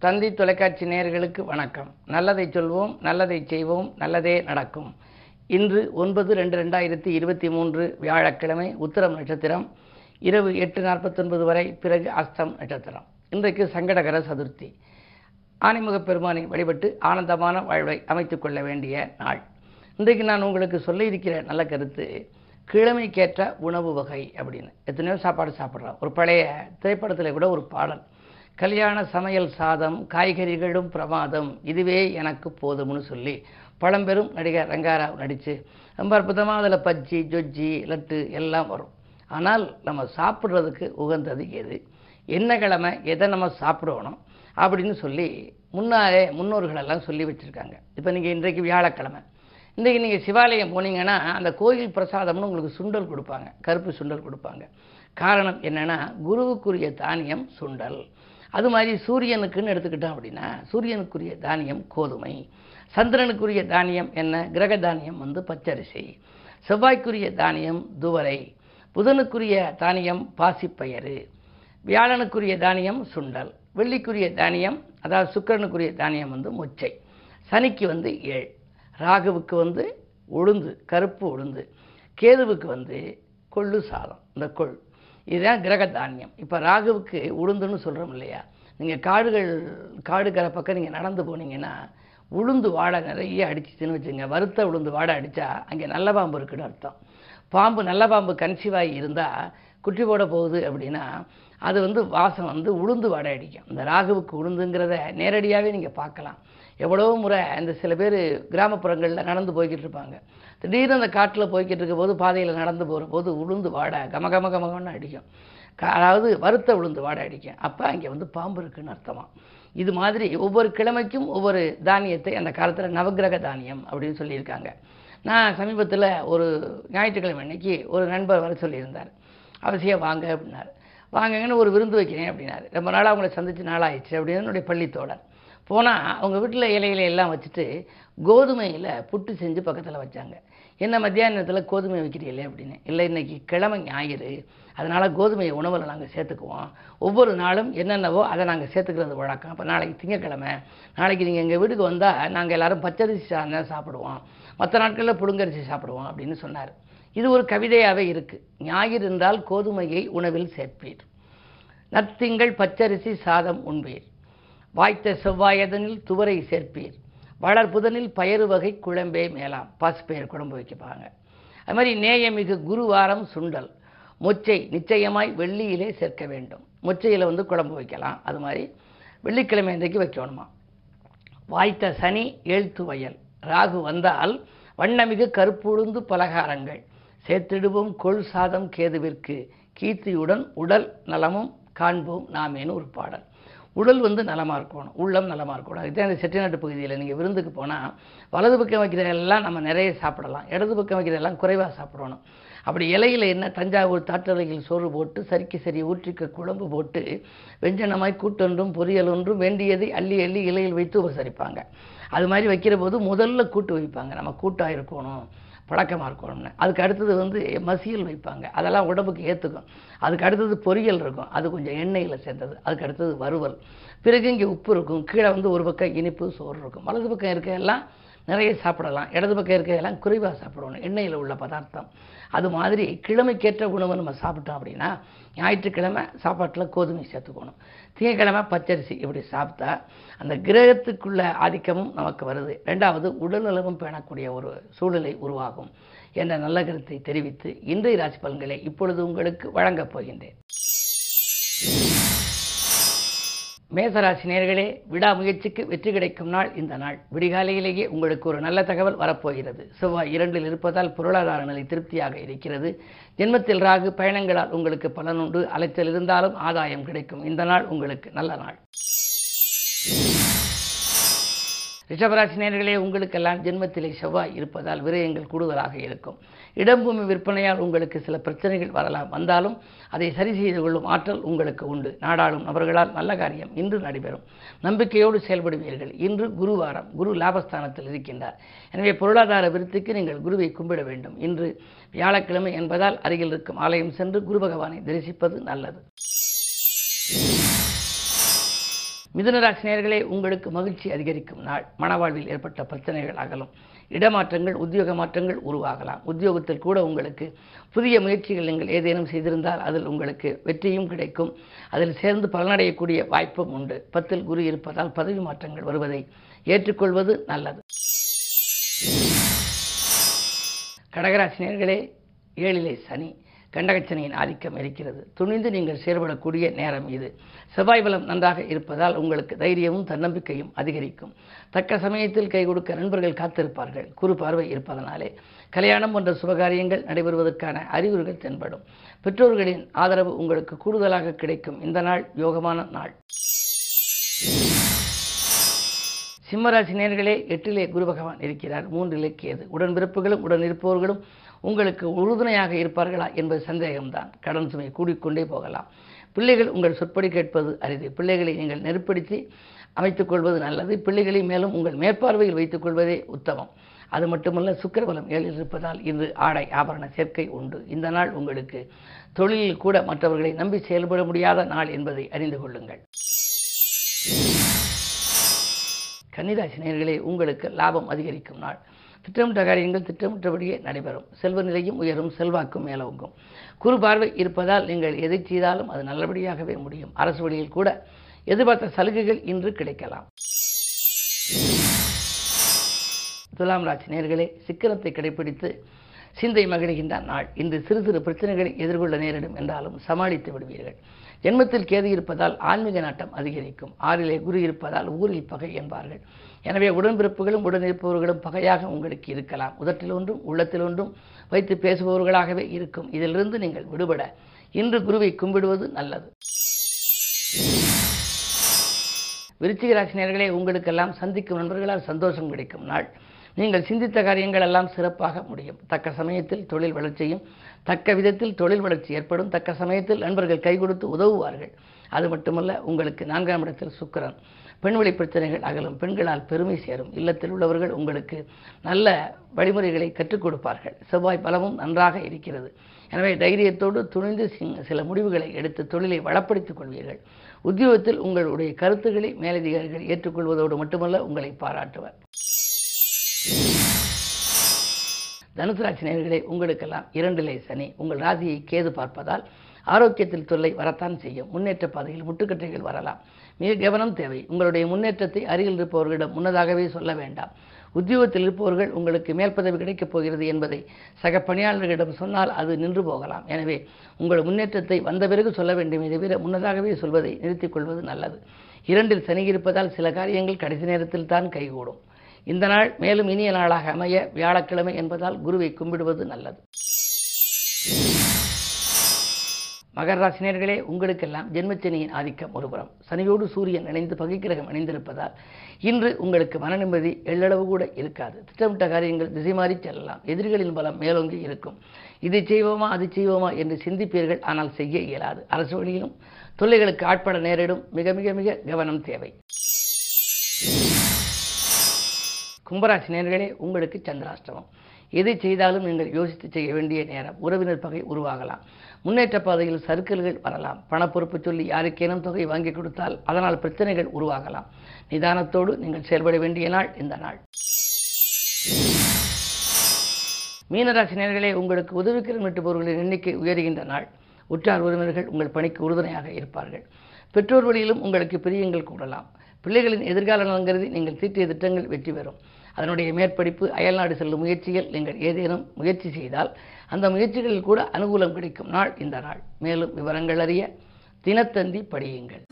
தந்தி தொலைக்காட்சி நேயர்களுக்கு வணக்கம். நல்லதை சொல்வோம் நல்லதை செய்வோம் நல்லதே நடக்கும். இன்று ஒன்பது ரெண்டு ரெண்டாயிரத்தி இருபத்தி மூன்று வியாழக்கிழமை உத்திரம் நட்சத்திரம். இரவு எட்டு நாற்பத்தொன்பது வரை பிறகு அஸ்தம் நட்சத்திரம். இன்றைக்கு சங்கடகர சதுர்த்தி. ஆனைமுகப் பெருமானை வழிபட்டு ஆனந்தமான வாழ்வை அமைத்துக் கொள்ள வேண்டிய நாள். இன்றைக்கு நான் உங்களுக்கு சொல்ல இருக்கிற நல்ல கருத்து கிழமைக்கேற்ற உணவு வகை அப்படின்னு. எத்தனையோ சாப்பாடு சாப்பிட்றோம். ஒரு பழைய திரைப்படத்தில் கூட ஒரு பாடல் கல்யாண சமையல் சாதம் காய்கறிகளும் பிரமாதம். இதுவே எனக்கு போதும்னு சொல்லி பழம்பெரும் நடிகர் ரங்காராவ் நடித்து ரொம்ப அற்புதமாக அதில் பஜ்ஜி ஜொஜ்ஜி லட்டு எல்லாம் வரும். ஆனால் நம்ம சாப்பிட்றதுக்கு உகந்தது எது? என்ன கிழமை? எதை நம்ம சாப்பிடணும்? அப்படின்னு சொல்லி முன்னாலே முன்னோர்களெல்லாம் சொல்லி வச்சுருக்காங்க. இப்போ நீங்கள் இன்றைக்கு வியாழக்கிழமை. இன்றைக்கி நீங்கள் சிவாலயம் போனீங்கன்னா அந்த கோயில் பிரசாதம்னு உங்களுக்கு சுண்டல் கொடுப்பாங்க. கருப்பு சுண்டல் கொடுப்பாங்க. காரணம் என்னென்னா குருவுக்குரிய தானியம் சுண்டல். அது மாதிரி சூரியனுக்குன்னு எடுத்துக்கிட்டோம் அப்படின்னா சூரியனுக்குரிய தானியம் கோதுமை சந்திரனுக்குரிய தானியம் என்ன? கிரக தானியம் வந்து பச்சரிசி செவ்வாய்க்குரிய தானியம் துவரை புதனுக்குரிய தானியம் பாசிப்பயறு வியாழனுக்குரிய தானியம் சுண்டல் வெள்ளிக்குரிய தானியம் அதாவது சுக்கிரனுக்குரிய தானியம் வந்து மொச்சை சனிக்கு வந்து ஏழ் ராகுவுக்கு வந்து உளுந்து கருப்பு உளுந்து கேதுவுக்கு வந்து கொள்ளு சாதம். இந்த கொள் இதுதான் கிரக தானியம் இப்போ ராகுவுக்கு உளுந்துன்னு சொல்கிறோம் இல்லையா? நீங்கள் காடுகள் காடுக்கிற பக்கம் நீங்கள் நடந்து போனீங்கன்னா உளுந்து வாடை நிறைய அடிச்சிச்சுன்னு வச்சுங்க. வறுத்த உளுந்து வாடை அடித்தா அங்கே நல்ல பாம்பு இருக்குன்னு அர்த்தம். பாம்பு நல்ல பாம்பு கன்சீவாகி இருந்தால் குட்டி போட போகுது அப்படின்னா அது வந்து வாசம் வந்து உளுந்து வாடை அடிக்கும். இந்த ராகுவுக்கு உளுந்துங்கிறத நேரடியாகவே நீங்கள் பார்க்கலாம். எவ்வளோ முறை இந்த சில பேர் கிராமப்புறங்களில் நடந்து போய்கிட்டு இருப்பாங்க. திடீர்னு அந்த காட்டில் போய்கிட்டு இருக்கும்போது பாதையில் நடந்து போகிற போது உளுந்து வாடை கம கம கமகம்னு அடிக்கும். க- அதாவது வறுத்த உளுந்து வாடை அடிக்கும். அப்போ அங்கே வந்து பாம்பு இருக்குன்னு அர்த்தமாக இது மாதிரி ஒவ்வொரு கிழமைக்கும் ஒவ்வொரு தானியத்தை அந்த காலத்தில் நவக்கிரக தானியம் அப்படின்னு சொல்லியிருக்காங்க. நான் சமீபத்தில் ஒரு ஞாயிற்றுக்கிழமை அன்னைக்கு ஒரு நண்பர் வர சொல்லியிருந்தார். அவசியம் வாங்க அப்படின்னார். வாங்கங்கன்னு ஒரு விருந்து வைக்கிறேன் அப்படின்னாரு. ரொம்ப நாளாக அவங்கள சந்திச்சு நாளாயிடுச்சு அப்படின்னு என்னுடைய பள்ளித்தோழர் போனால் அவங்க வீட்டில் இலையில எல்லாம் வச்சுட்டு கோதுமையில் புட்டு செஞ்சு பக்கத்தில் வச்சாங்க. என்ன மத்தியானத்தில் கோதுமை வைக்கிறீங்களே அப்படின்னு. இல்லை இன்னைக்கு கிழமை ஞாயிறு. அதனால் கோதுமையை உணவில் நாங்கள் சேர்த்துக்குவோம். ஒவ்வொரு நாளும் என்னென்னவோ அதை நாங்கள் சேர்த்துக்கிறது வழக்கம். அப்போ நாளைக்கு திங்கக்கிழமை. நாளைக்கு நீங்கள் எங்கள் வீட்டுக்கு வந்தால் நாங்கள் எல்லோரும் பச்சரிசி சாதம் சாப்பிடுவோம். மற்ற நாட்களில் புழுங்கரிசி சாப்பிடுவோம் அப்படின்னு சொன்னார். இது ஒரு கவிதையாகவே இருக்குது ஞாயிறு என்றால் கோதுமையை உணவில் சேர்ப்பீர். நத்திங்கள் பச்சரிசி சாதம் உண்பீர். வாய்த்த செவ்வாயதனில் துவரை சேர்ப்பீர். வளர்புதனில் பயறு வகை குழம்பே மேலாம். பசுப்பயிர் குழம்பு வைக்கப்பாங்க. அது மாதிரி நேயமிகு குருவாரம் சுண்டல். மொச்சை நிச்சயமாய் வெள்ளியிலே சேர்க்க வேண்டும். மொச்சையில் வந்து குழம்பு வைக்கலாம். அது மாதிரி வெள்ளிக்கிழமை இன்றைக்கு வைக்கணுமா? வாய்த்த சனி எழுத்து வயல். ராகு வந்தால் வண்ணமிகு கருப்புழுந்து பலகாரங்கள். சேர்த்திடுவோம் கொள் சாதம் கேதுவிற்கு. கீர்த்தியுடன் உடல் நலமும் காண்போம். நாமேனு ஒரு பாடல். உடல் வந்து நலமாக இருக்கணும் உள்ளம் நலமாக இருக்கணும். இதுதான் இந்த செட்டிநாட்டு பகுதியில் நீங்கள் விருந்துக்கு போனால் வலது பக்கம் வைக்கிறதெல்லாம் நம்ம நிறைய சாப்பிடலாம். இடது பக்கம் வைக்கிறதெல்லாம் குறைவாக சாப்பிடணும். அப்படி இலையில் என்ன தஞ்சாவூர் தாற்றலையில் சோறு போட்டு சரிக்கு சரி ஊற்றிக்க குழம்பு போட்டு வெஞ்சனமாய் கூட்டொன்றும் பொரியல் ஒன்றும் வேண்டியதை அள்ளி அள்ளி இலையில் வைத்து உபசரிப்பாங்க. அது மாதிரி வைக்கிற போது முதல்ல கூட்டு வைப்பாங்க. நம்ம கூட்டாக இருக்கணும். பழக்கமாக இருக்கணும்னு அதுக்கு அடுத்தது வந்து மசியல் வைப்பாங்க. அதெல்லாம் உடம்புக்கு ஏற்றுக்கும் அதுக்கு அடுத்தது பொரியல் இருக்கும். அது கொஞ்சம் எண்ணெயில் சேர்ந்தது. அதுக்கு அடுத்தது வறுவல். பிறகு இங்கே உப்பு இருக்கும். கீழே வந்து ஒரு பக்கம் இனிப்பு சோறு இருக்கும். வலது பக்கம் இருக்க எல்லாம் நிறைய சாப்பிடலாம். இடது பக்கம் இருக்கிறதெல்லாம் குறைவாக சாப்பிடணும். எண்ணெயில் உள்ள பதார்த்தம். அது மாதிரி கிழமைக்கேற்ற உணவை நம்ம சாப்பிட்டோம் அப்படின்னா ஞாயிற்றுக்கிழமை சாப்பாட்டில் கோதுமை சேர்த்துக்கணும். திங்கக்கிழமை பச்சரிசி இப்படி சாப்பிட்டா அந்த கிரகத்துக்குள்ள ஆதிக்கமும் நமக்கு வருது. ரெண்டாவது உடல்நலமும் பேணக்கூடிய ஒரு சூழ்நிலை உருவாகும் என்ற நல்ல கருத்தை தெரிவித்து இன்றைய ராசி பலன்களை இப்பொழுது உங்களுக்கு வழங்கப் போகின்றேன். மேசராசி நேர்களே விடாமுயற்சிக்கு வெற்றி கிடைக்கும் நாள் இந்த நாள். விடிகாலையிலேயே உங்களுக்கு ஒரு நல்ல தகவல் வரப்போகிறது. செவ்வாய் இரண்டில் இருப்பதால் பொருளாதார நிலை திருப்தியாக இருக்கிறது. ஜென்மத்தில் ராகு பயணங்களால் உங்களுக்கு பலனுண்டு அலைச்சல் இருந்தாலும் ஆதாயம் கிடைக்கும். இந்த நாள் உங்களுக்கு நல்ல நாள். ரிஷபராசி நேர்களே உங்களுக்கெல்லாம் ஜென்மத்திலே செவ்வாய் இருப்பதால் விரயங்கள் கூடுதலாக இருக்கும். இடம்பூமி விற்பனையால் உங்களுக்கு சில பிரச்சனைகள் வரலாம். வந்தாலும் அதை சரி செய்து கொள்ளும் ஆற்றல் உங்களுக்கு உண்டு. நாடாளும் நபர்களால் நல்ல காரியம் இன்று நடைபெறும். நம்பிக்கையோடு செயல்படுவீர்கள். இன்று குருவாரம். குரு லாபஸ்தானத்தில் இருக்கின்றார். எனவே பொருளாதார விருத்திக்கு நீங்கள் குருவை கும்பிட வேண்டும். இன்று வியாழக்கிழமை என்பதால் அருகில் இருக்கும் ஆலயம் சென்று குரு பகவானை தரிசிப்பது நல்லது. மிதுனராசினியர்களே உங்களுக்கு மகிழ்ச்சி அதிகரிக்கும் நாள். மனவாழ்வில் ஏற்பட்ட பிரச்சனைகள் அகலும். இடமாற்றங்கள் உத்தியோக மாற்றங்கள் உருவாகலாம். உத்தியோகத்தில் கூட உங்களுக்கு புதிய முயற்சிகள் நீங்கள் ஏதேனும் செய்திருந்தால் அதில் உங்களுக்கு வெற்றியும் கிடைக்கும். அதில் சேர்ந்து பலனடையக்கூடிய வாய்ப்பும் உண்டு. பத்தில் குரு இருப்பதால் பதவி மாற்றங்கள் வருவதை ஏற்றுக்கொள்வது நல்லது. கடகராசினியர்களே ஏழிலே சனி. கண்டகச்சனையின் ஆதிக்கம் இருக்கிறது. துணிந்து நீங்கள் செயல்படக்கூடிய நேரம் இது. செவ்வாய் பலம் நன்றாக இருப்பதால் உங்களுக்கு தைரியமும் தன்னம்பிக்கையும் அதிகரிக்கும். தக்க சமயத்தில் கை கொடுக்க நண்பர்கள் காத்திருப்பார்கள். குறு பார்வை இருப்பதனாலே கல்யாணம் போன்ற சுபகாரியங்கள் நடைபெறுவதற்கான அறிகுறிகள் தென்படும். பெற்றோர்களின் ஆதரவு உங்களுக்கு கூடுதலாக கிடைக்கும். இந்த நாள் யோகமான நாள். சிம்மராசி நேர்களே எட்டிலே குரு பகவான் இருக்கிறார். மூன்றிலே கேது. உடன்பிறப்புகளும் உடன் இருப்பவர்களும் உங்களுக்கு உறுதுணையாக இருப்பார்களா என்பது சந்தேகம்தான். கடன் சுமை கூடிக்கொண்டே போகலாம். பிள்ளைகள் உங்கள் சொற்படி கேட்பது அரிது. பிள்ளைகளை நீங்கள் நெருப்படுத்தி அமைத்துக் கொள்வது நல்லது. பிள்ளைகளை மேலும் உங்கள் மேற்பார்வையில் வைத்துக் கொள்வதே உத்தமம். அது மட்டுமல்ல சுக்கரபலம் ஏழில் இருப்பதால் இன்று ஆடை ஆபரண சேர்க்கை உண்டு. இந்த நாள் உங்களுக்கு தொழிலில் கூட மற்றவர்களை நம்பி செயல்பட முடியாத நாள் என்பதை அறிந்து கொள்ளுங்கள். கன்னிராசினியர்களே உங்களுக்கு லாபம் அதிகரிக்கும் நாள். திட்டமிட்ட காரியங்கள் திட்டமிட்டபடியே நடைபெறும். செல்வ நிலையும் உயரும். செல்வாக்கும் மேலோங்கும். குறு பார்வை இருப்பதால் நீங்கள் எதை செய்தாலும் அது நல்லபடியாகவே முடியும். அரசு வழியில் கூட எதிர்பார்த்த சலுகைகள் இன்று கிடைக்கலாம். துலாம் ராசி நேர்களே சிக்கனத்தை கடைபிடித்து சிந்தை மகிழ்கின்ற நாள். இன்று சிறு சிறு பிரச்சனைகளை எதிர்கொள்ள நேரிடும் என்றாலும் சமாளித்து விடுவீர்கள். ஜென்மத்தில் கேது இருப்பதால் ஆன்மீக நாட்டம் அதிகரிக்கும். ஆறிலே குரு இருப்பதால் ஊரில் பகை என்பார்கள். எனவே உடன்பிறப்புகளும் உடனிருப்பவர்களும் பகையாக உங்களுக்கு இருக்கலாம். உதட்டில் ஒன்றும் உள்ளத்தில் ஒன்றும் வைத்து பேசுபவர்களாகவே இருக்கும். இதிலிருந்து நீங்கள் விடுபட. இன்று குருவை கும்பிடுவது நல்லது. விருச்சிக ராசினியர்களே உங்களுக்கெல்லாம் சந்திக்கும் நண்பர்களால் சந்தோஷம் கிடைக்கும் நாள். நீங்கள் சிந்தித்த காரியங்கள் எல்லாம் சிறப்பாக முடியும். தக்க சமயத்தில் தொழில் வளர்ச்சியும் தக்க விதத்தில் தொழில் வளர்ச்சி ஏற்படும். தக்க சமயத்தில் நண்பர்கள் கை கொடுத்து உதவுவார்கள். அது மட்டுமல்ல உங்களுக்கு நான்காம் இடத்தில் சுக்கரன். பெண்வெளி பிரச்சனைகள் அகலும். பெண்களால் பெருமை சேரும். இல்லத்தில் உள்ளவர்கள் உங்களுக்கு நல்ல வழிமுறைகளை கற்றுக் கொடுப்பார்கள். செவ்வாய் பலமும் நன்றாக இருக்கிறது. எனவே தைரியத்தோடு துணிந்து சில முடிவுகளை எடுத்து தொழிலை வளப்படுத்திக் கொள்வீர்கள். உத்தியோகத்தில் உங்களுடைய கருத்துக்களை மேலதிகாரிகள் ஏற்றுக்கொள்வதோடு மட்டுமல்ல உங்களை பாராட்டுவர். தனுசு ராசி உங்களுக்கெல்லாம் இரண்டிலே சனி. உங்கள் ராசியை கேது பார்ப்பதால் ஆரோக்கியத்தில் தொல்லை வரத்தான் செய்யும். முன்னேற்ற பாதையில் முட்டுக்கட்டைகள் வரலாம். மிக கவனம் தேவை. உங்களுடைய முன்னேற்றத்தை அருகில் இருப்பவர்களிடம் முன்னதாகவே சொல்ல வேண்டாம். உத்தியோகத்தில் இருப்பவர்கள் உங்களுக்கு மேல் பதவி கிடைக்கப் போகிறது என்பதை சக பணியாளர்களிடம் சொன்னால் அது நின்று போகலாம். எனவே உங்கள் முன்னேற்றத்தை வந்த பிறகு சொல்ல வேண்டும் தவிர முன்னதாகவே சொல்வதை நிறுத்திக் கொள்வது நல்லது. இரண்டில் சனி இருப்பதால் சில காரியங்கள் கடைசி நேரத்தில் தான் கைகூடும். இந்த நாள் மேலும் இனிய நாளாக அமைய வியாழக்கிழமை என்பதால் குருவை கும்பிடுவது நல்லது. மகர ராசினியர்களே உங்களுக்கெல்லாம் ஜென்மச்சனியின் ஆதிக்கம் ஒருபுறம். சனியோடு சூரியன் இணைந்து பகைக்கிரகம் இணைந்திருப்பதால் இன்று உங்களுக்கு மன நிம்மதி எள்ளளவு கூட இருக்காது. திட்டமிட்ட காரியங்கள் திசை மாறி செல்லலாம். எதிரிகளின் பலம் மேலோங்கி இருக்கும். இதை செய்வோமா அது செய்வோமா என்று சிந்திப்பீர்கள். ஆனால் செய்ய இயலாது. அரசு வழியிலும் தொல்லைகளுக்கு ஆட்பட நேரிடும். மிக மிக மிக கவனம் தேவை. கும்பராசி நேர்களே உங்களுக்கு சந்திராஷ்டமம். எதை செய்தாலும் நீங்கள் யோசித்து செய்ய வேண்டிய நேரம். உறவினர் பகை உருவாகலாம். முன்னேற்ற பாதையில் சறுக்கல்கள் வரலாம். பணப்பொறுப்பு சொல்லி யாருக்கேனும் தொகை வாங்கி கொடுத்தால் அதனால் பிரச்சனைகள் உருவாகலாம். நிதானத்தோடு நீங்கள் செயல்பட வேண்டிய நாள் இந்த நாள். மீனராசி நேர்களே உங்களுக்கு உதவிக்கரம் நீட்டுபவர்களின் எண்ணிக்கை உயர்கின்ற நாள். உற்றார் உறவினர்கள் உங்கள் பணிக்கு உறுதுணையாக இருப்பார்கள். பெற்றோர் வழியிலும் உங்களுக்கு பிரியங்கள் கூடலாம். பிள்ளைகளின் எதிர்கால நலன் கருதி நீங்கள் தீட்டிய திட்டங்கள் வெற்றி பெறும். அதனுடைய மேற்படிப்பு அயல்நாடு செல்லும் முயற்சிகள் நீங்கள் ஏதேனும் முயற்சி செய்தால் அந்த முயற்சிகளில் கூட அனுகூலம் கிடைக்கும் நாள் இந்த நாள். மேலும் விவரங்கள் அறிய தினத்தந்தி படியுங்கள்.